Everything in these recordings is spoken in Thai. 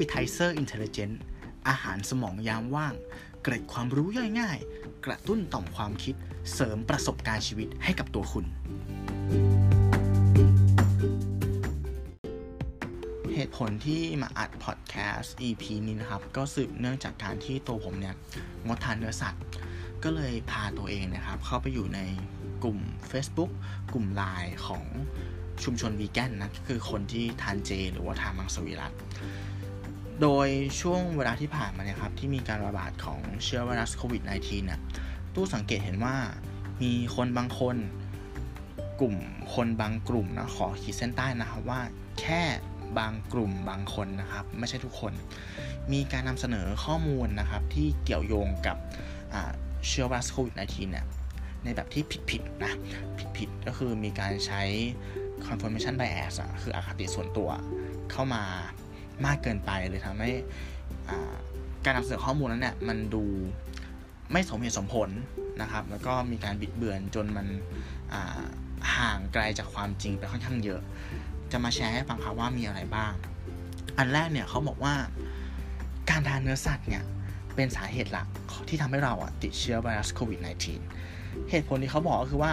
Appetizer Intelligent อาหารสมองยามว่าง เกร็ดความรู้ย่อยง่าย กระตุ้นต่อมความคิด เสริมประสบการณ์ชีวิตให้กับตัวคุณ เหตุผลที่มาอัดพอดแคสต์ EP นี้นะครับ ก็สืบเนื่องจากการที่ตัวผมเนี่ยงดทานเนื้อสัตว์ ก็เลยพาตัวเองนะครับ เข้าไปอยู่ในกลุ่ม Facebook กลุ่มไลน์ของชุมชนวีแกนนะก็คือคนที่ทานเจ หรือว่าทานมังสวิรัต โดยช่วงเวลาที่ผ่านมาเนี่ยครับที่มีการระบาดของเชื้อไวรัสโควิด -19 เนี่ยตู้สังเกตเห็นว่ามีคนบางคนกลุ่มคนบางกลุ่มนะขอขีดเส้นใต้นะครับว่าแค่บางกลุ่มบางคนนะครับ ไม่ใช่ทุกคน มีการนำเสนอข้อมูลนะครับที่เกี่ยวโยงกับเชื้อไวรัสโควิด -19 เนี่ยในแบบที่ผิดๆนะผิดๆก็คือมีการใช้ confirmation bias คืออคติส่วนตัวเข้ามา มากเกินไปเลยทำให้การนำเสนอข้อมูลนั้นเนี่ยมันดูไม่สมเหตุสมผลนะครับ แล้วก็มีการบิดเบือนจนมันห่างไกลจากความจริงไปค่อนข้างเยอะ จะมาแชร์ให้ฟังครับว่ามีอะไรบ้าง อันแรกเนี่ยเขาบอกว่าการทานเนื้อสัตว์เนี่ยเป็นสาเหตุหลักที่ทำให้เราติดเชื้อไวรัสโควิด -19 เหตุผลที่เขาบอกก็คือว่า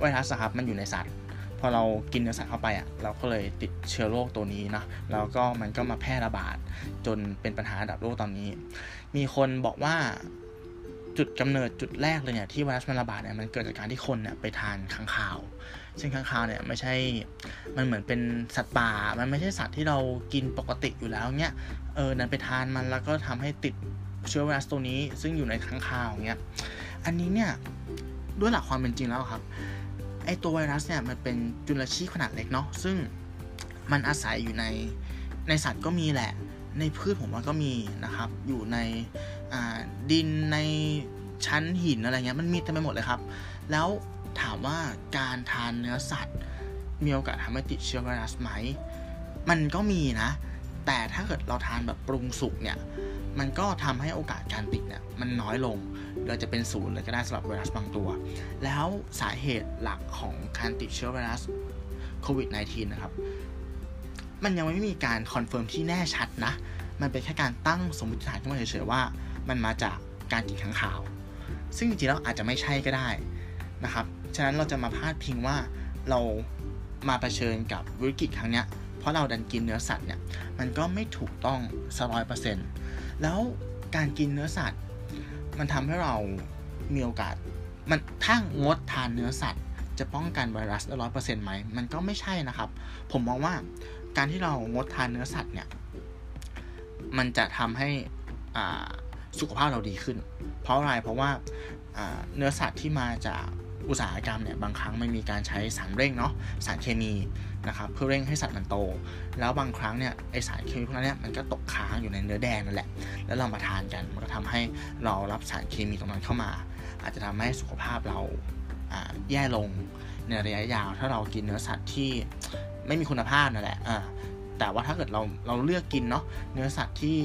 ไวรัสครับมันอยู่ในสัตว์ พอเรากินเนื้อสัตว์เข้าไปอะเราก็เลยติดเชื้อโรคตัวนี้นะแล้วก็มันก็มาแพร่ระบาดจนเป็นปัญหาระดับโลกตอนนี้ มีคนบอกว่าจุดกำเนิดจุดแรกเลยเนี่ยที่ไวรัสมันระบาดเนี่ยมันเกิดจากการที่คนเนี่ยไปทานค้างคาว ซึ่งค้างคาวเนี่ยไม่ใช่ มันเหมือนเป็นสัตว์ป่า มันไม่ใช่สัตว์ที่เรากินปกติอยู่แล้วเนี่ยเออนั้นไปทานมันแล้วก็ทำให้ติดเชื้อไวรัสตัวนี้ ซึ่งอยู่ในค้างคาวเนี่ยอันนี้เนี่ยด้วยหลักความเป็นจริงแล้วครับ ไอตัวไวรัสเนี่ยมันเป็นจุลชีพขนาดเล็กเนาะซึ่งมันอาศัยอยู่ในในสัตว์ก็มีแหละ ในพืชผมว่าก็มีนะครับ อยู่ในดินในชั้นหินอะไรเงี้ยมันมีเต็มไปหมดเลยครับ แล้วถามว่าการทานเนื้อสัตว์ มีโอกาสทำให้ติดเชื้อไวรัสไหม มันก็มีนะ แต่ถ้าเกิดเราทานแบบปรุงสุกเนี่ย มันก็ทำให้โอกาสการติดเนี่ยมันน้อยลง เราจะเป็นศูนย์เลยก็ได้สำหรับไวรัสบางตัว แล้วสาเหตุหลักของการติดเชื้อไวรัสโควิด -19 นะครับ มันยังไม่มีการ confirm ที่แน่ชัดนะ มันเป็นแค่การตั้งสมมติฐานขึ้นมาเฉยๆว่า มันมาจากการกินค้างคาว ซึ่งจริงๆแล้วอาจจะไม่ใช่ก็ได้นะครับ ฉะนั้นเราจะมาพาดพิงว่าเรามาเผชิญกับวิกฤตครั้งนี้เพราะเราดันกินเนื้อสัตว์เนี่ย มันก็ไม่ถูกต้องสร้อยเปอร์เซ็นต์แล้วการกินเนื้อสัตว์ มันทำให้เรามีโอกาส มันถ้างดทานเนื้อสัตว์ จะป้องกันไวรัสได้ร้อยเปอร์เซ็นต์ไหมมันก็ไม่ใช่นะครับ ผมมองว่าการที่เรางดทานเนื้อสัตว์เนี่ย มันจะทำให้สุขภาพเราดีขึ้น เพราะอะไรเพราะว่าเนื้อสัตว์ที่มาจาก อุตสาหกรรมเนี่ยบางครั้งไม่มีการใช้สารเร่งเนาะสารเคมีนะครับเพื่อเร่งให้สัตว์มันโต แล้วบางครั้งเนี่ยไอสารเคมีพวกนั้นเนี่ยมันก็ตกค้างอยู่ในเนื้อแดงนั่นแหละ แล้วเรามาทานกันมันก็ทำให้เรารับสารเคมีตรงนั้นเข้ามา อาจจะทำให้สุขภาพเราแย่ลงในระยะยาว ถ้าเรากินเนื้อสัตว์ที่ไม่มีคุณภาพนั่นแหละ แต่ว่าถ้าเกิดเราเราเลือกกินเนาะเนื้อสัตว์ที่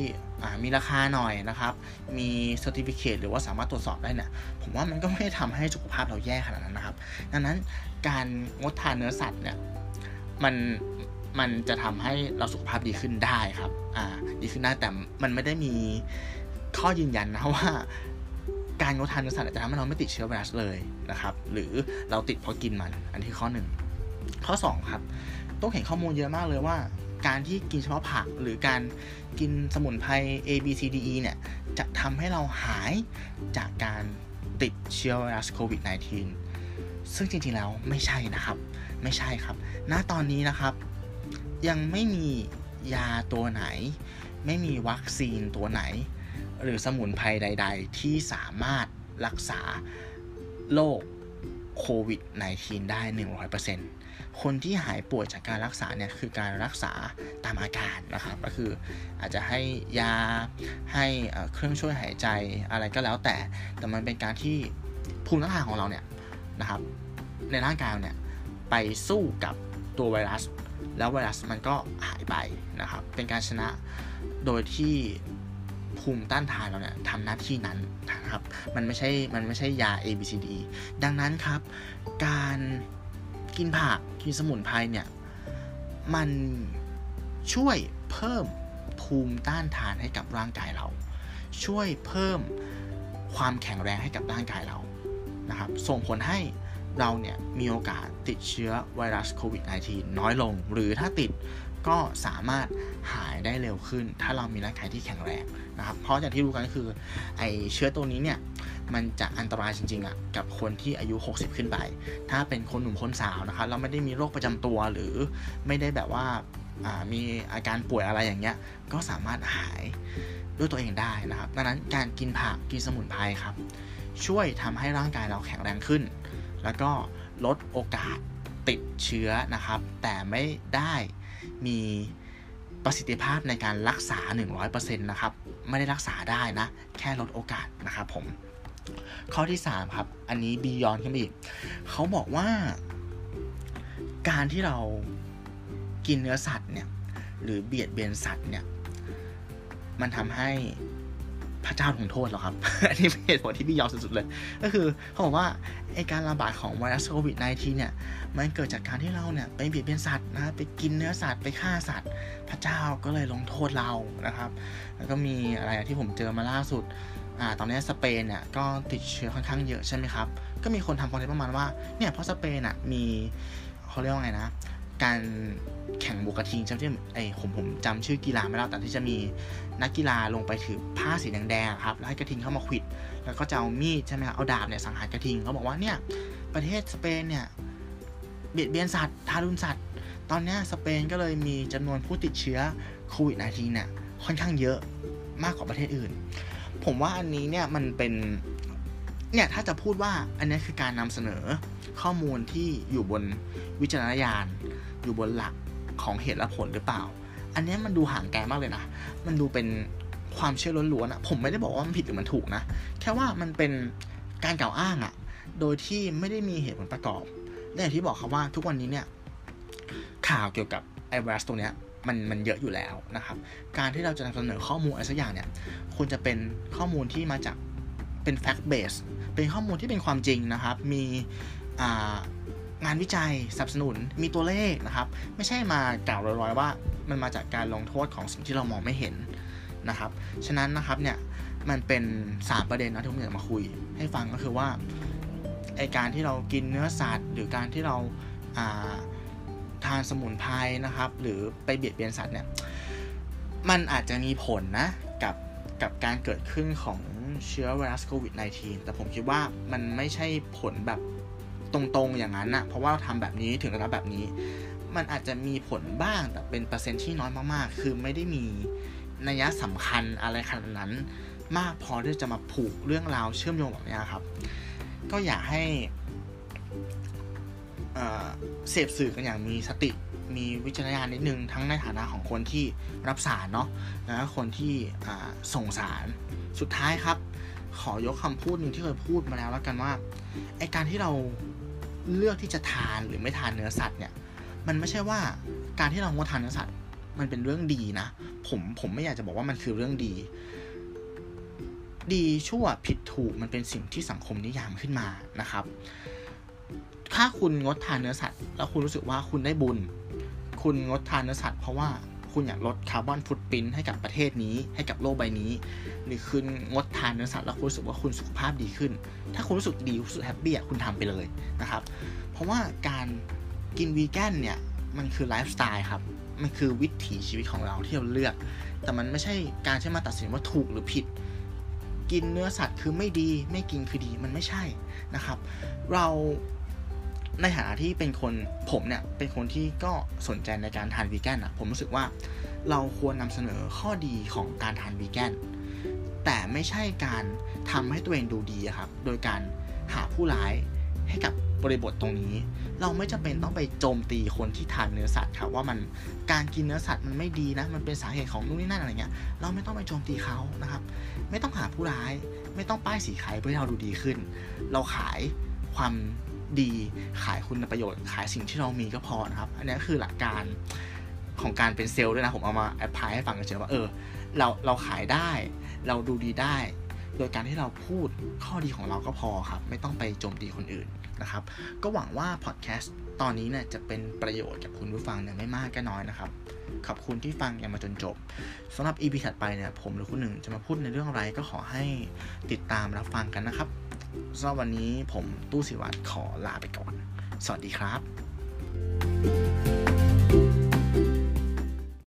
มีราคาหน่อยนะครับ มีเซอร์ติฟิเคตหรือว่าสามารถตรวจสอบได้เนี่ย ผมว่ามันก็ไม่ทำให้สุขภาพเราแย่ขนาดนั้นนะครับ ดังนั้นการงดทานเนื้อสัตว์เนี่ย มันมันจะทำให้เราสุขภาพดีขึ้นได้ครับ อ่า ดีขึ้นได้แต่มันไม่ได้มีข้อยืนยันนะว่า การงดทานเนื้อสัตว์จะทำให้เราไม่ติดเชื้อไวรัสเลยนะครับ หรือเราติดเพราะกินมัน อันที่ข้อหนึ่ง ข้อ2ครับ ต้องเห็นข้อมูลเยอะมากเลยว่า การที่กินเฉพาะผักหรือการกินสมุนไพร A B C D E เนี่ย จะทำให้เราหายจากการติดเชื้อไวรัสโควิด -19 ซึ่งจริงๆแล้วไม่ใช่นะครับ ไม่ใช่ครับ ณ ตอนนี้นะครับ ยังไม่มียาตัวไหน ไม่มีวัคซีนตัวไหน หรือสมุนไพรใด ๆ ที่สามารถรักษาโรคโควิด -19 ได้ 100% คนที่หายป่วยจากการรักษาเนี่ยคือการรักษาตามอาการนะครับ ก็คืออาจจะให้ยาให้เครื่องช่วยหายใจอะไรก็แล้วแต่ แต่มันเป็นการที่ภูมิต้านทานของเราเนี่ยนะครับ ในร่างกายเนี่ยไปสู้กับตัวไวรัส แล้วไวรัสมันก็หายไปนะครับ เป็นการชนะโดยที่ภูมิต้านทานเราเนี่ยทำหน้าที่นั้นนะครับ มันไม่ใช่ มันไม่ใช่ยา A B C D ดังนั้นครับ การ กินผักกินสมุนไพรเนี่ย มันช่วยเพิ่มภูมิต้านทานให้กับร่างกายเรา ช่วยเพิ่มความแข็งแรงให้กับร่างกายเรานะครับ ส่งผลให้เราเนี่ยมีโอกาสติดเชื้อไวรัสโควิด -19 น้อยลง หรือถ้าติดก็สามารถหายได้เร็วขึ้น ถ้าเรามีร่างกายที่แข็งแรงนะครับ เพราะอย่างที่รู้กันก็คือไอเชื้อตัวนี้เนี่ย มันจะอันตรายจริงๆอะ่ะกับคนที่อายุ 60 ขึ้นไป ถ้าเป็นคนหนุ่มคนสาวนะครับเราไม่ได้มีโรคประจำตัวหรือไม่ได้แบบว่ามีอาการป่วยอะไรอย่างเงี้ยก็สามารถหายด้วยตัวเองได้นะครับ ดังนั้นการกินผักกินสมุนไพรครับ ช่วยทำให้ร่างกายเราแข็งแรงขึ้น แล้วก็ลดโอกาสติดเชื้อนะครับ แต่ไม่ได้มีประสิทธิภาพในการรักษา 100%นะครับ ไม่ได้รักษาได้นะ แค่ลดโอกาสนะครับผม ข้อที่ 3 ครับ อันนี้บียอนขึ้นไปอีกเขาบอกว่า การที่เรากินเนื้อสัตว์เนี่ย หรือเบียดเบียนสัตว์เนี่ย มันทำให้พระเจ้าลงโทษหรอครับ อันนี้เป็นเหตุผลที่พี่ยอมสุดๆเลย ก็คือเขาบอกว่าไอการระบาดของไวรัสโควิด -19 เนี่ย มันเกิดจากการที่เราเนี่ยไปเบียดเบียนสัตว์นะ ไปกินเนื้อสัตว์ ไปฆ่าสัตว์ พระเจ้าก็เลยลงโทษเรานะครับ แล้วก็มีอะไรที่ผมเจอมาล่าสุด อ่าตอนนี้สเปนเนี่ยก็ติดเชื้อค่อนข้างเยอะใช่ไหมครับ ก็มีคนทำคอนเทนต์ประมาณว่าเนี่ยเพราะสเปนอะมีเขาเรียกว่าไงนะ การแข่งบุกกระทิงจำที่ไอ้ผมผมจำชื่อกีฬาไม่ได้แต่ที่จะมีนักกีฬาลงไปถือผ้าสีแดงๆครับแล้วให้กระทิงเข้ามาขิด แล้วก็จะเอามีดใช่ไหมครับเอาดาบเนี่ยสังหารกระทิงเขาบอกว่าเนี่ยประเทศสเปนเนี่ยเบียดเบียนสัตว์ทารุณสัตว์ตอนนี้สเปนก็เลยมีจำนวนผู้ติดเชื้อโควิด -19 เนี่ยค่อนข้างเยอะมากกว่าประเทศอื่น ผมว่าอันนี้เนี่ยมันเป็นเนี่ยถ้าจะพูดว่าอันนี้คือการนำเสนอข้อมูลที่อยู่บนวิจารณญาณ อยู่บนหลักของเหตุและผลหรือเปล่า อันนี้มันดูห่างไกลมากเลยนะ มันดูเป็นความเชื่อล้วนๆอะผมไม่ได้บอกว่ามันผิดหรือมันถูกนะ แค่ว่ามันเป็นการกล่าวอ้างอะโดยที่ไม่ได้มีเหตุผลประกอบและอย่างที่บอกครับว่าทุกวันนี้เนี่ยข่าวเกี่ยวกับไอไวรัสตัวเนี้ย มันมันเยอะอยู่แล้วนะครับ การที่เราจะนำเสนอข้อมูลอะไรสักอย่างเนี่ยควรจะเป็นข้อมูลที่มาจากเป็น fact base เป็นข้อมูลที่เป็นความจริงนะครับ มีงานวิจัยสนับสนุนมีตัวเลขนะครับ ไม่ใช่มากล่าวลอยๆว่ามันมาจากการลงโทษของสิ่งที่เรามองไม่เห็นนะครับ ฉะนั้นนะครับเนี่ยมันเป็น 3 ประเด็นนะที่ผมอยากมาคุย ให้ฟังก็คือว่าไอการที่เรากินเนื้อสัตว์ หรือการที่เราาานสมุนไพรนะครับ หรือไปเบียดเบียนสัตว์เนี่ยมันอาจจะมีผลนะกับกับการเกิดขึ้นของเชื้อไวรัสโควิด -19 แต่ผมคิดว่ามันไม่ใช่ผลแบบตรงๆอย่างนั้นนะเพราะว่าเราทำแบบนี้ถึงระดับแบบนี้ มันอาจจะมีผลบ้างแต่เป็นเปอร์เซ็นต์ที่น้อยมากๆ คือไม่ได้มีนัยสำคัญอะไรขนาดนั้น มากพอที่จะมาผูกเรื่องราวเชื่อมโยงแบบนี้ครับ ก็อยากให้ เสพสื่อกันอย่างมีสติมีวิจารณญาณนิดนึง ทั้งในฐานะของคนที่รับสารเนาะแล้วคนที่ส่งสารสุดท้ายครับ ขอยกคำพูดหนึ่งที่เคยพูดมาแล้วแล้วกันว่าไอการที่เราเลือกที่จะทานหรือไม่ทานเนื้อสัตว์เนี่ย มันไม่ใช่ว่าการที่เรางดทานเนื้อสัตว์มันเป็นเรื่องดีนะ ผมผมไม่อยากจะบอกว่ามันคือเรื่องดี ดีชั่วผิดถูกมันเป็นสิ่งที่สังคมนิยามขึ้นมานะครับ ถ้าคุณงดทานเนื้อสัตว์ แล้วคุณรู้สึกว่าคุณได้บุญ คุณงดทานเนื้อสัตว์เพราะว่าคุณอยากลด carbon footprint ให้กับประเทศนี้ให้กับโลกใบนี้ หรือคุณงดทานเนื้อสัตว์แล้วคุณรู้สึกว่าคุณสุขภาพดีขึ้น ถ้าคุณรู้สึกดีรู้สึก happy คุณทำไปเลยนะครับ เพราะว่าการกินวีแกนเนี่ยมันคือไลฟ์สไตล์ครับ มันคือวิถีชีวิตของเราที่เราเลือก แต่มันไม่ใช่การใช้มาตัดสินว่าถูกหรือผิด กินเนื้อสัตว์คือไม่ดี ไม่กินคือดี มันไม่ใช่นะครับ เรา ในฐานะที่เป็นคนผมเนี่ยเป็นคนที่ก็สนใจในการทานวีแกนอะผมรู้สึกว่าเราควรนำเสนอข้อดีของการทานวีแกนแต่ไม่ใช่การทำให้ตัวเองดูดีครับ โดยการหาผู้ร้ายให้กับบริบทตรงนี้ เราไม่จำเป็นต้องไปโจมตีคนที่ทานเนื้อสัตว์ครับว่ามันการกินเนื้อสัตว์มันไม่ดีนะ มันเป็นสาเหตุของนู่นนี่นั่นอะไรเงี้ยเราไม่ต้องไปโจมตีเขานะครับ ไม่ต้องหาผู้ร้าย ไม่ต้องป้ายสีขายเพื่อให้เราดูดีขึ้น เราขายความ ดี ขายคุณประโยชน์ ขายสิ่งที่เรามีก็พอนะครับ อันนี้คือหลักการของการเป็นเซลล์ด้วยนะ ผมเอามาแอพพลายให้ฟังเฉยว่าเออเราเราขายได้ เราดูดีได้ โดยการที่เราพูดข้อดีของเราก็พอครับ ไม่ต้องไปโจมตีคนอื่นนะครับ ก็หวังว่าพอดแคสต์ตอนนี้เนี่ยจะเป็นประโยชน์กับคุณผู้ฟังเนี่ยไม่มากก็น้อยนะครับ ขอบคุณที่ฟังกังมาจนจบสำหรับ EP ถัดไปเนี่ยผมหรือคุณหนึ่งจะมาพูดในเรื่องอะไรก็ขอให้ติดตามรับฟังกันนะครับ สำหรับวันนี้ผมตู้สิวัตรขอลาไปก่อน สวัสดีครับ thank you